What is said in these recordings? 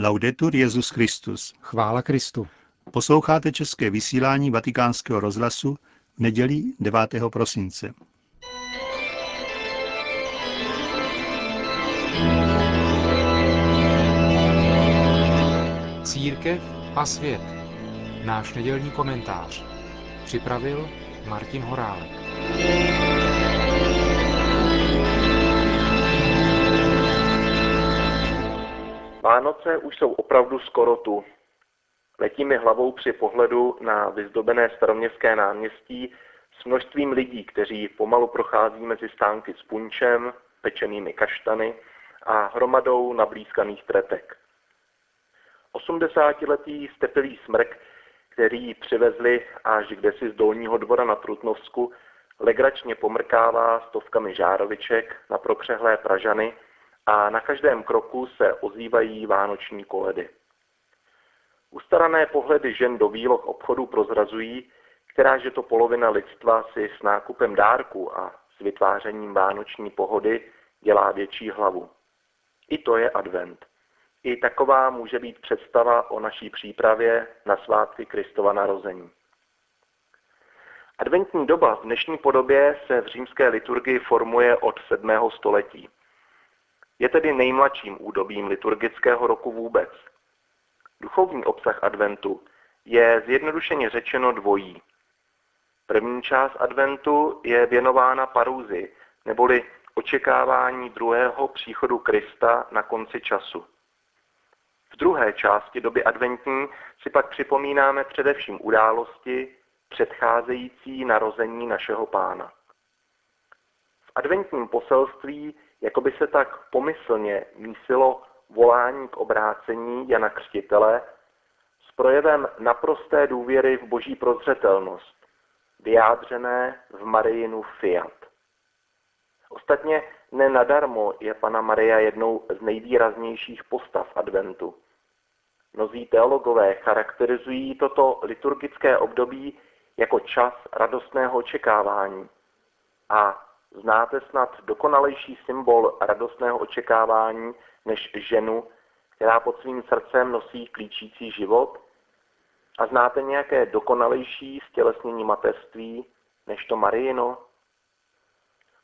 Laudetur Jezus Christus. Chvála Kristu. Posloucháte české vysílání Vatikánského rozhlasu v neděli 9. prosince. Církev a svět. Náš nedělní komentář. Připravil Martin Horálek. Vánoce už jsou opravdu skoro tu. Letí mi hlavou při pohledu na vyzdobené staroměstské náměstí s množstvím lidí, kteří pomalu prochází mezi stánky s punčem, pečenými kaštany a hromadou nablízkaných tretek. 80-letý stepilý smrk, který přivezli až kdesi z dolního dvora na Trutnovsku, legračně pomrkává stovkami žároviček na prokřehlé Pražany a na každém kroku se ozývají vánoční koledy. Ustarané pohledy žen do výloh obchodu prozrazují, která že to polovina lidstva si s nákupem dárku a s vytvářením vánoční pohody dělá větší hlavu. I to je advent. I taková může být představa o naší přípravě na svátky Kristova narození. Adventní doba v dnešní podobě se v římské liturgii formuje od 7. století. Je tedy nejmladším údobím liturgického roku vůbec. Duchovní obsah adventu je zjednodušeně řečeno dvojí. První část adventu je věnována paruzi, neboli očekávání druhého příchodu Krista na konci času. V druhé části doby adventní si pak připomínáme především události předcházející narození našeho pána. V adventním poselství jako by se tak pomyslně mísilo volání k obrácení Jana Křtitele s projevem naprosté důvěry v boží prozřetelnost, vyjádřené v Marijinu Fiat. Ostatně nenadarmo je Pana Maria jednou z nejvýraznějších postav adventu. Mnozí teologové charakterizují toto liturgické období jako čas radostného očekávání a Znáte snad dokonalejší symbol radostného očekávání než ženu, která pod svým srdcem nosí klíčící život? A znáte nějaké dokonalejší stělesnění mateřství než to Marijino?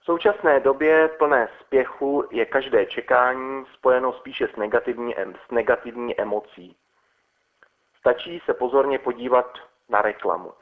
V současné době plné spěchu je každé čekání spojeno spíše s negativní, s negativní emocí. Stačí se pozorně podívat na reklamu.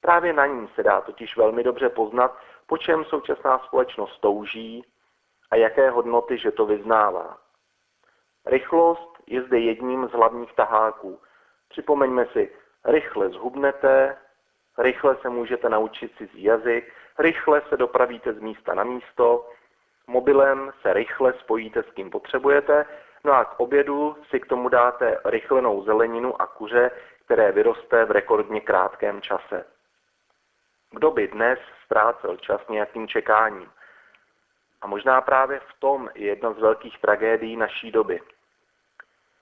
Právě na ní se dá totiž velmi dobře poznat, po čem současná společnost touží a jaké hodnoty, že to vyznává. Rychlost je zde jedním z hlavních taháků. Připomeňme si, rychle zhubnete, rychle se můžete naučit cizí jazyk, rychle se dopravíte z místa na místo, mobilem se rychle spojíte s kým potřebujete, no a k obědu si k tomu dáte rychlenou zeleninu a kuře, které vyroste v rekordně krátkém čase. Kdo by dnes ztrácel čas nějakým čekáním? A možná právě v tom je jedna z velkých tragédií naší doby.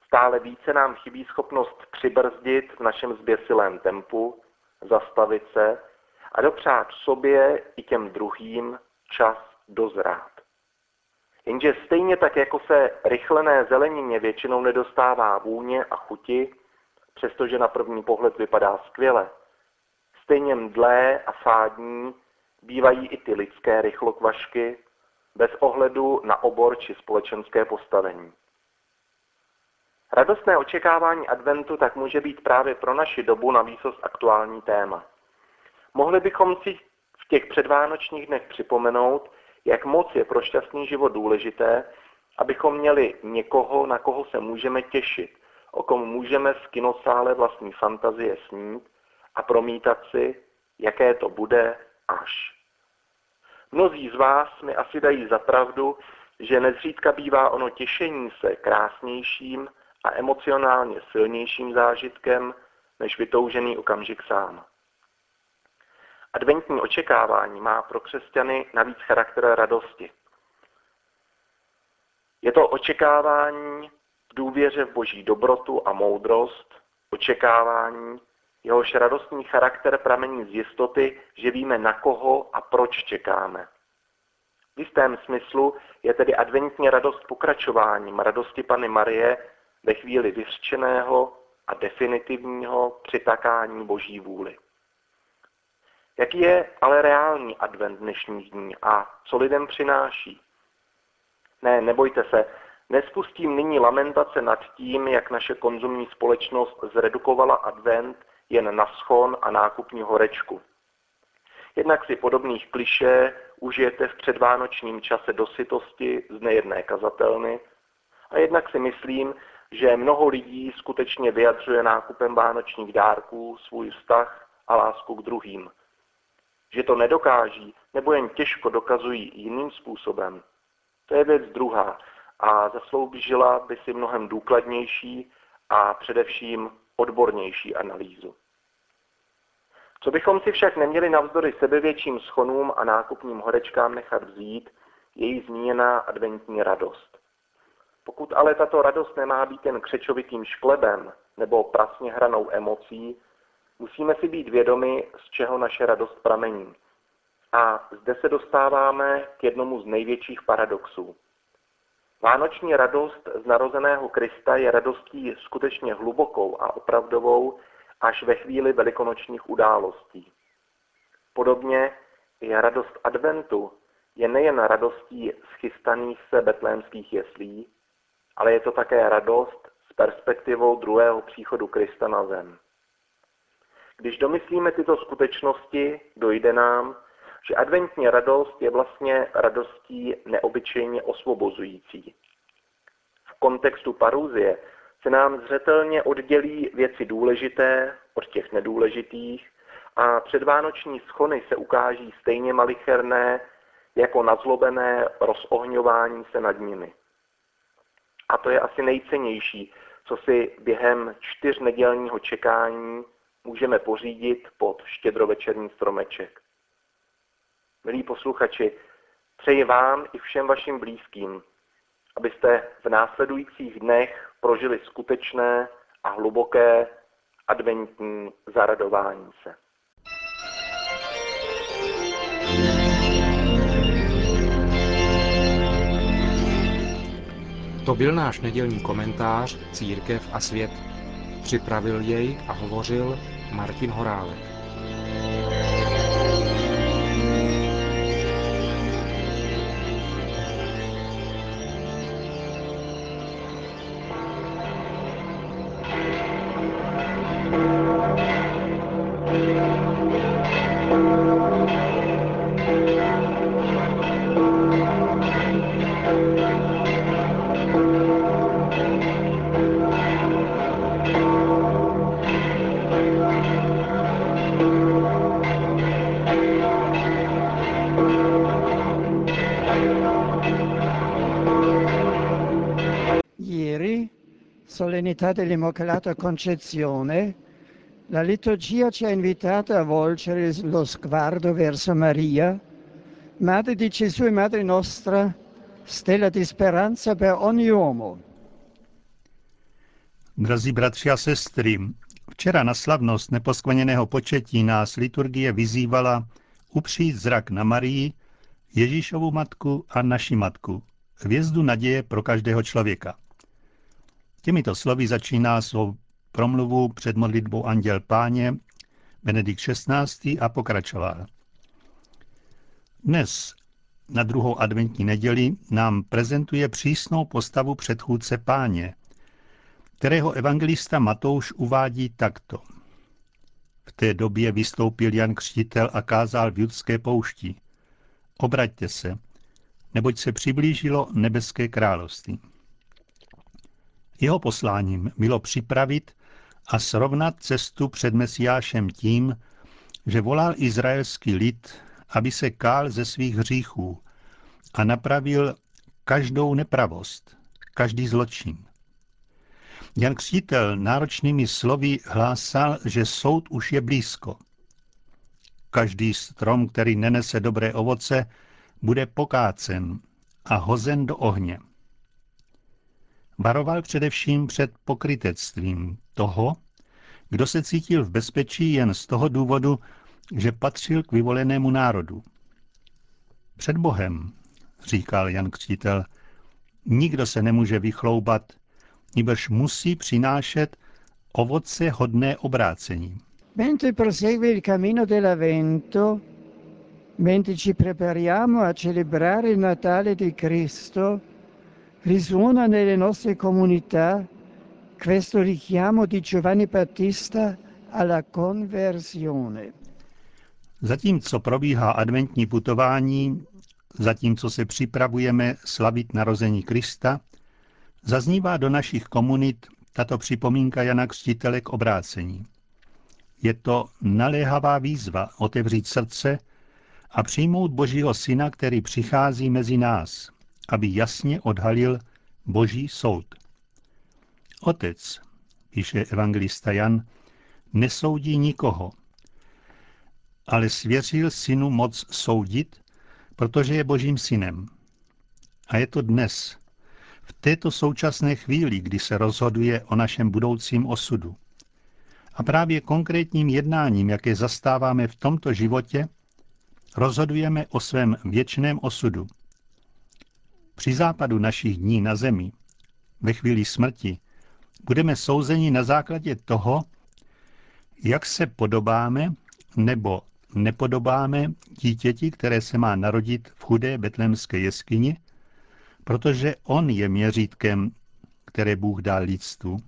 Stále více nám chybí schopnost přibrzdit v našem zběsilém tempu, zastavit se a dopřát sobě i těm druhým čas dozrát. Jenže stejně tak, jako se rychlené zelenině většinou nedostává vůně a chuti, přestože na první pohled vypadá skvěle, Stejně mdlé a fádní bývají i ty lidské rychlokvašky, bez ohledu na obor či společenské postavení. Radostné očekávání adventu tak může být právě pro naši dobu na výsost aktuální téma. Mohli bychom si v těch předvánočních dnech připomenout, jak moc je pro šťastný život důležité, abychom měli někoho, na koho se můžeme těšit, o kom můžeme z kinosále vlastní fantazie snít a promítat si, jaké to bude až. Mnozí z vás mi asi dají za pravdu, že nezřídka bývá ono těšení se krásnějším a emocionálně silnějším zážitkem než vytoužený okamžik sám. Adventní očekávání má pro křesťany navíc charakter radosti. Je to očekávání v důvěře v boží dobrotu a moudrost, očekávání, Jehož radostný charakter pramení z jistoty, že víme na koho a proč čekáme. V jistém smyslu je tedy adventní radost pokračováním radosti Pany Marie ve chvíli vyřčeného a definitivního přitakání Boží vůli. Jaký je ale reálný advent dnešních dní a co lidem přináší? Ne, nebojte se, nespustím nyní lamentace nad tím, jak naše konzumní společnost zredukovala advent jen na schon a nákupní horečku. Jednak si podobných kliše užijete v předvánočním čase dosytosti z nejedné kazatelny a jednak si myslím, že mnoho lidí skutečně vyjadřuje nákupem vánočních dárků svůj vztah a lásku k druhým. Že to nedokáží nebo jen těžko dokazují jiným způsobem, to je věc druhá a zasloužila by si mnohem důkladnější a především odbornější analýzu. Co bychom si však neměli navzdory sebevětším schonům a nákupním horečkám nechat vzít, je jí zmíněná adventní radost. Pokud ale tato radost nemá být jen křečovitým šklebem nebo prasně hranou emocí, musíme si být vědomi, z čeho naše radost pramení. A zde se dostáváme k jednomu z největších paradoxů. Vánoční radost z narozeného Krista je radostí skutečně hlubokou a opravdovou až ve chvíli velikonočních událostí. Podobně je radost adventu je nejen radostí schystaných se betlémských jeslí, ale je to také radost s perspektivou druhého příchodu Krista na zem. Když domyslíme tyto skutečnosti, dojde nám, že adventní radost je vlastně radostí neobyčejně osvobozující. V kontextu paruzie se nám zřetelně oddělí věci důležité od těch nedůležitých a předvánoční schony se ukáží stejně malicherné jako nazlobené rozohňování se nad nimi. A to je asi nejcennější, co si během čtyř nedělního čekání můžeme pořídit pod štědrovečerní stromeček. Milí posluchači, přeji vám i všem vašim blízkým, abyste v následujících dnech prožili skutečné a hluboké adventní zaradování se. To byl náš nedělní komentář Církev a svět. Připravil jej a hovořil Martin Horálek. Solennità dell'Immacolata Concezione, la liturgia ci ha invitato a volgere lo sguardo verso Maria, Madre di Gesù e Madre nostra, stella di speranza per ogni uomo. Drazí bratři a sestry, včera na slavnost neposkvrněného početí nás liturgie vyzývala upřít zrak na Marii, Ježíšovu matku a naši matku, hvězdu naděje pro každého člověka. Těmito slovy začíná svou promluvu před modlitbou Anděl Páně Benedikt XVI. a pokračoval. Dnes na druhou adventní neděli nám prezentuje přísnou postavu předchůdce páně, kterého evangelista Matouš uvádí takto. V té době vystoupil Jan Křtitel a kázal v judské poušti. Obraťte se, neboť se přiblížilo nebeské království. Jeho posláním bylo připravit a srovnat cestu před Mesiášem tím, že volal izraelský lid, aby se kál ze svých hříchů a napravil každou nepravost, každý zločin. Jan Křítel náročnými slovy hlásal, že soud už je blízko. Každý strom, který nenese dobré ovoce, bude pokácen a hozen do ohně. Varoval především před pokrytectvím toho, kdo se cítil v bezpečí jen z toho důvodu, že patřil k vyvolenému národu. Před Bohem, říkal Jan Křtitel, nikdo se nemůže vychloubat, nebož musí přinášet ovoce hodné obrácení. Mentre prosegue il cammino dell'Avvento, mentre ci prepariamo a celebrare il Natale di Cristo, risuona nelle nostre comunità questo richiamo di Giovanni Battista alla conversione. Zatímco probíhá adventní putování, zatímco se připravujeme slavit narození Krista, zaznívá do našich komunit tato připomínka Jana Křtitele k obrácení. Je to naléhavá výzva otevřít srdce a přijmout Božího Syna, který přichází mezi nás, aby jasně odhalil Boží soud. Otec, píše evangelista Jan, nesoudí nikoho, ale svěřil synu moc soudit, protože je božím synem. A je to dnes, v této současné chvíli, kdy se rozhoduje o našem budoucím osudu. A právě konkrétním jednáním, jaké zastáváme v tomto životě, rozhodujeme o svém věčném osudu. Při západu našich dní na zemi, ve chvíli smrti, budeme souzeni na základě toho, jak se podobáme nebo nepodobáme dítěti, které se má narodit v chudé betlemské jeskyni, protože on je měřítkem, které Bůh dal lidstvu.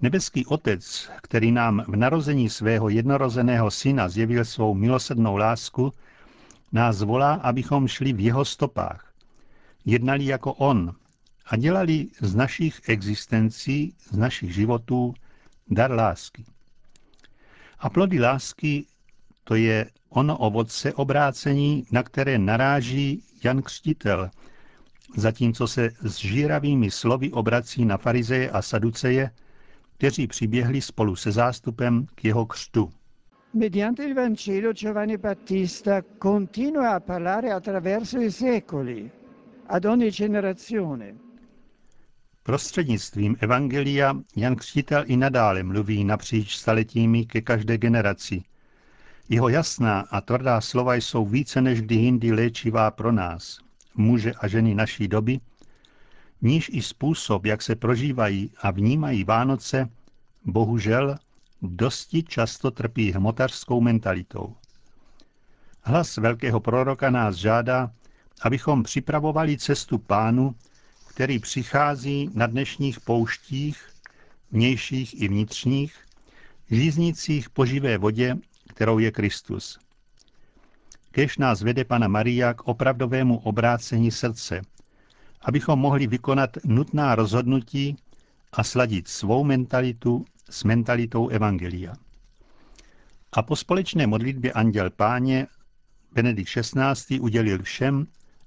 Nebeský Otec, který nám v narození svého jednorozeného syna zjevil svou milosrdnou lásku, nás volá, abychom šli v jeho stopách. Jednali jako on a dělali z našich existencí, z našich životů dar lásky. A plody lásky to je ono ovoce obrácení, na které naráží Jan Křtitel, zatímco se s žíravými slovy obrací na farizeje a saduceje, kteří přiběhli spolu se zástupem k jeho křtu. Mediante il Vangelo Giovanni Battista continua a parlare attraverso i secoli. Prostřednictvím Evangelia Jan Křtitel i nadále mluví napříč staletími ke každé generaci. Jeho jasná a tvrdá slova jsou více než kdy jindy léčivá pro nás, muže a ženy naší doby, níž i způsob, jak se prožívají a vnímají Vánoce, bohužel dosti často trpí hmotařskou mentalitou. Hlas velkého proroka nás žádá, abychom připravovali cestu pánu, který přichází na dnešních pouštích, vnějších i vnitřních, žíznicích po živé vodě, kterou je Kristus. Kež nás vede Pana Maria k opravdovému obrácení srdce, abychom mohli vykonat nutná rozhodnutí a sladit svou mentalitu s mentalitou Evangelia. A po společné modlitbě Anděl Páně Benedikt XVI. udělil všem